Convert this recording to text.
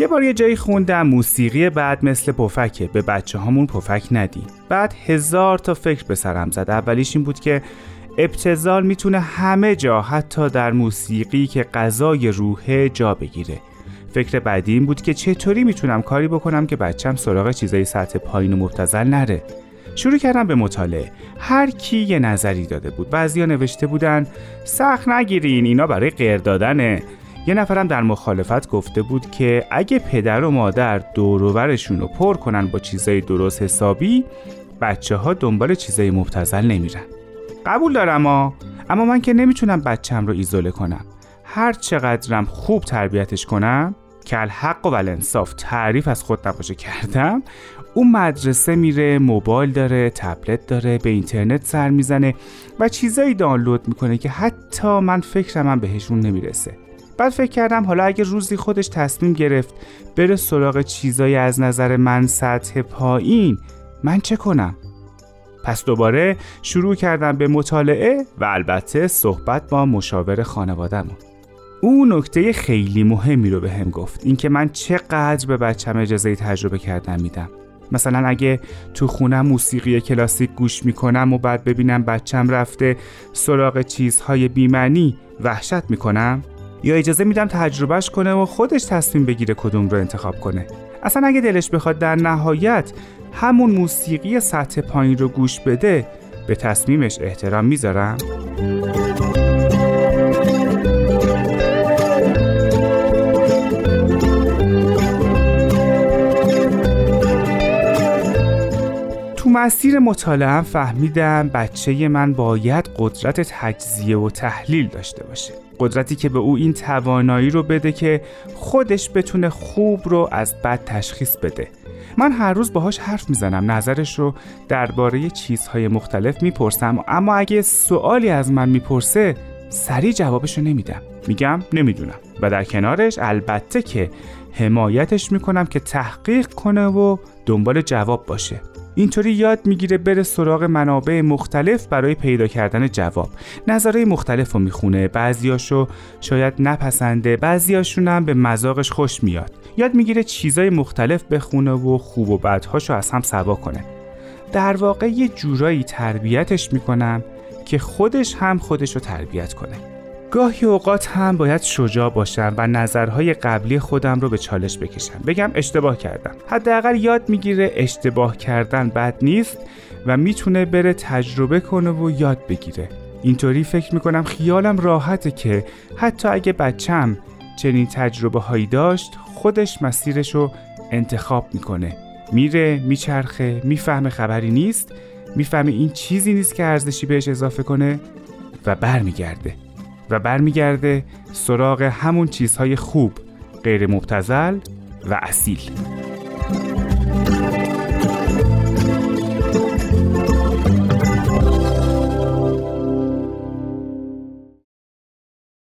یه بار یه جایی خوندم موسیقی بعد مثل پفکه. به بچه هامون پفک ندی بعد هزار تا فکر به سرم زد. اولیش این بود که ابتزال می‌تونه همه جا حتی در موسیقی که غذای روحه جا بگیره. فکر بعدی این بود که چطوری می‌تونم کاری بکنم که بچم سراغ چیزای سطح پایین و مبتزل نره. شروع کردم به مطالعه. هر کی یه نظری داده بود. بعضیا نوشته بودن سخت نگیرین اینا برای غیر دادنه. یه نفرم در مخالفت گفته بود که اگه پدر و مادر دوروبرشون رو پر کنن با چیزای درست حسابی بچه ها دنبال چیزای مبتزل نمیرن. قبول دارم ها اما من که نمی‌تونم بچم رو ایزوله کنم. هر چقدرم خوب تربیتش کنم که الحق و ولنصاف تعریف از خود نباشه کردم اون مدرسه میره موبایل داره تبلت داره به اینترنت سر می‌زنه و چیزایی دانلود می‌کنه که حتی من فکرم هم بهشون نمی‌رسه. بعد فکر کردم حالا اگه روزی خودش تصمیم گرفت بره سراغ چیزایی از نظر من سطح پایین من چه کنم؟ پس دوباره شروع کردم به مطالعه و البته صحبت با مشاور خانوادهمون. او نکته خیلی مهمی رو به هم گفت اینکه من چقدر به بچم اجازه تجربه کردن میدم. مثلا اگه تو خونم موسیقی کلاسیک گوش می‌کنم و بعد ببینم بچم رفته سراغ چیزهای بیمنی وحشت می‌کنم؟ یا اجازه میدم تجربهش کنه و خودش تصمیم بگیره کدوم رو انتخاب کنه اصلا اگه دلش بخواد در نهایت همون موسیقی سطح پایین رو گوش بده به تصمیمش احترام می‌ذارم؟ مسیر مطالعه فهمیدم بچه من باید قدرت تجزیه و تحلیل داشته باشه. قدرتی که به او این توانایی رو بده که خودش بتونه خوب رو از بد تشخیص بده. من هر روز باهاش حرف می‌زنم نظرش رو درباره چیزهای مختلف می‌پرسم اما اگه سوالی از من می‌پرسه سریع جوابش رو نمیدم. میگم نمی‌دونم. و در کنارش البته که حمایتش می‌کنم که تحقیق کنه و دنبال جواب باشه. اینطوری یاد می‌گیره بره سراغ منابع مختلف برای پیدا کردن جواب. نظرهای مختلف رو می‌خونه. بعضیاشو شاید نپسنده بعضیاشون هم به مذاقش خوش میاد. یاد می‌گیره چیزای مختلف بخونه و خوب و بدهاشو از هم سوا کنه. در واقع یه جورایی تربیتش می‌کنم که خودش هم خودش رو تربیت کنه. گاهی اوقات هم باید شجاع باشم و نظرهای قبلی خودم رو به چالش بکشم. بگم اشتباه کردم. حداقل یاد می‌گیره اشتباه کردن بد نیست و می‌تونه بره تجربه کنه و یاد بگیره. اینطوری فکر می‌کنم خیالم راحته که حتی اگه بچم چنین تجربه هایی داشت خودش مسیرش رو انتخاب می‌کنه. میره میچرخه می‌فهمه خبری نیست می‌فهمه این چیزی نیست که ارزشی بهش اضافه کنه و برمیگرده. و برمیگرده سراغ همون چیزهای خوب غیر مبتزل و اصیل.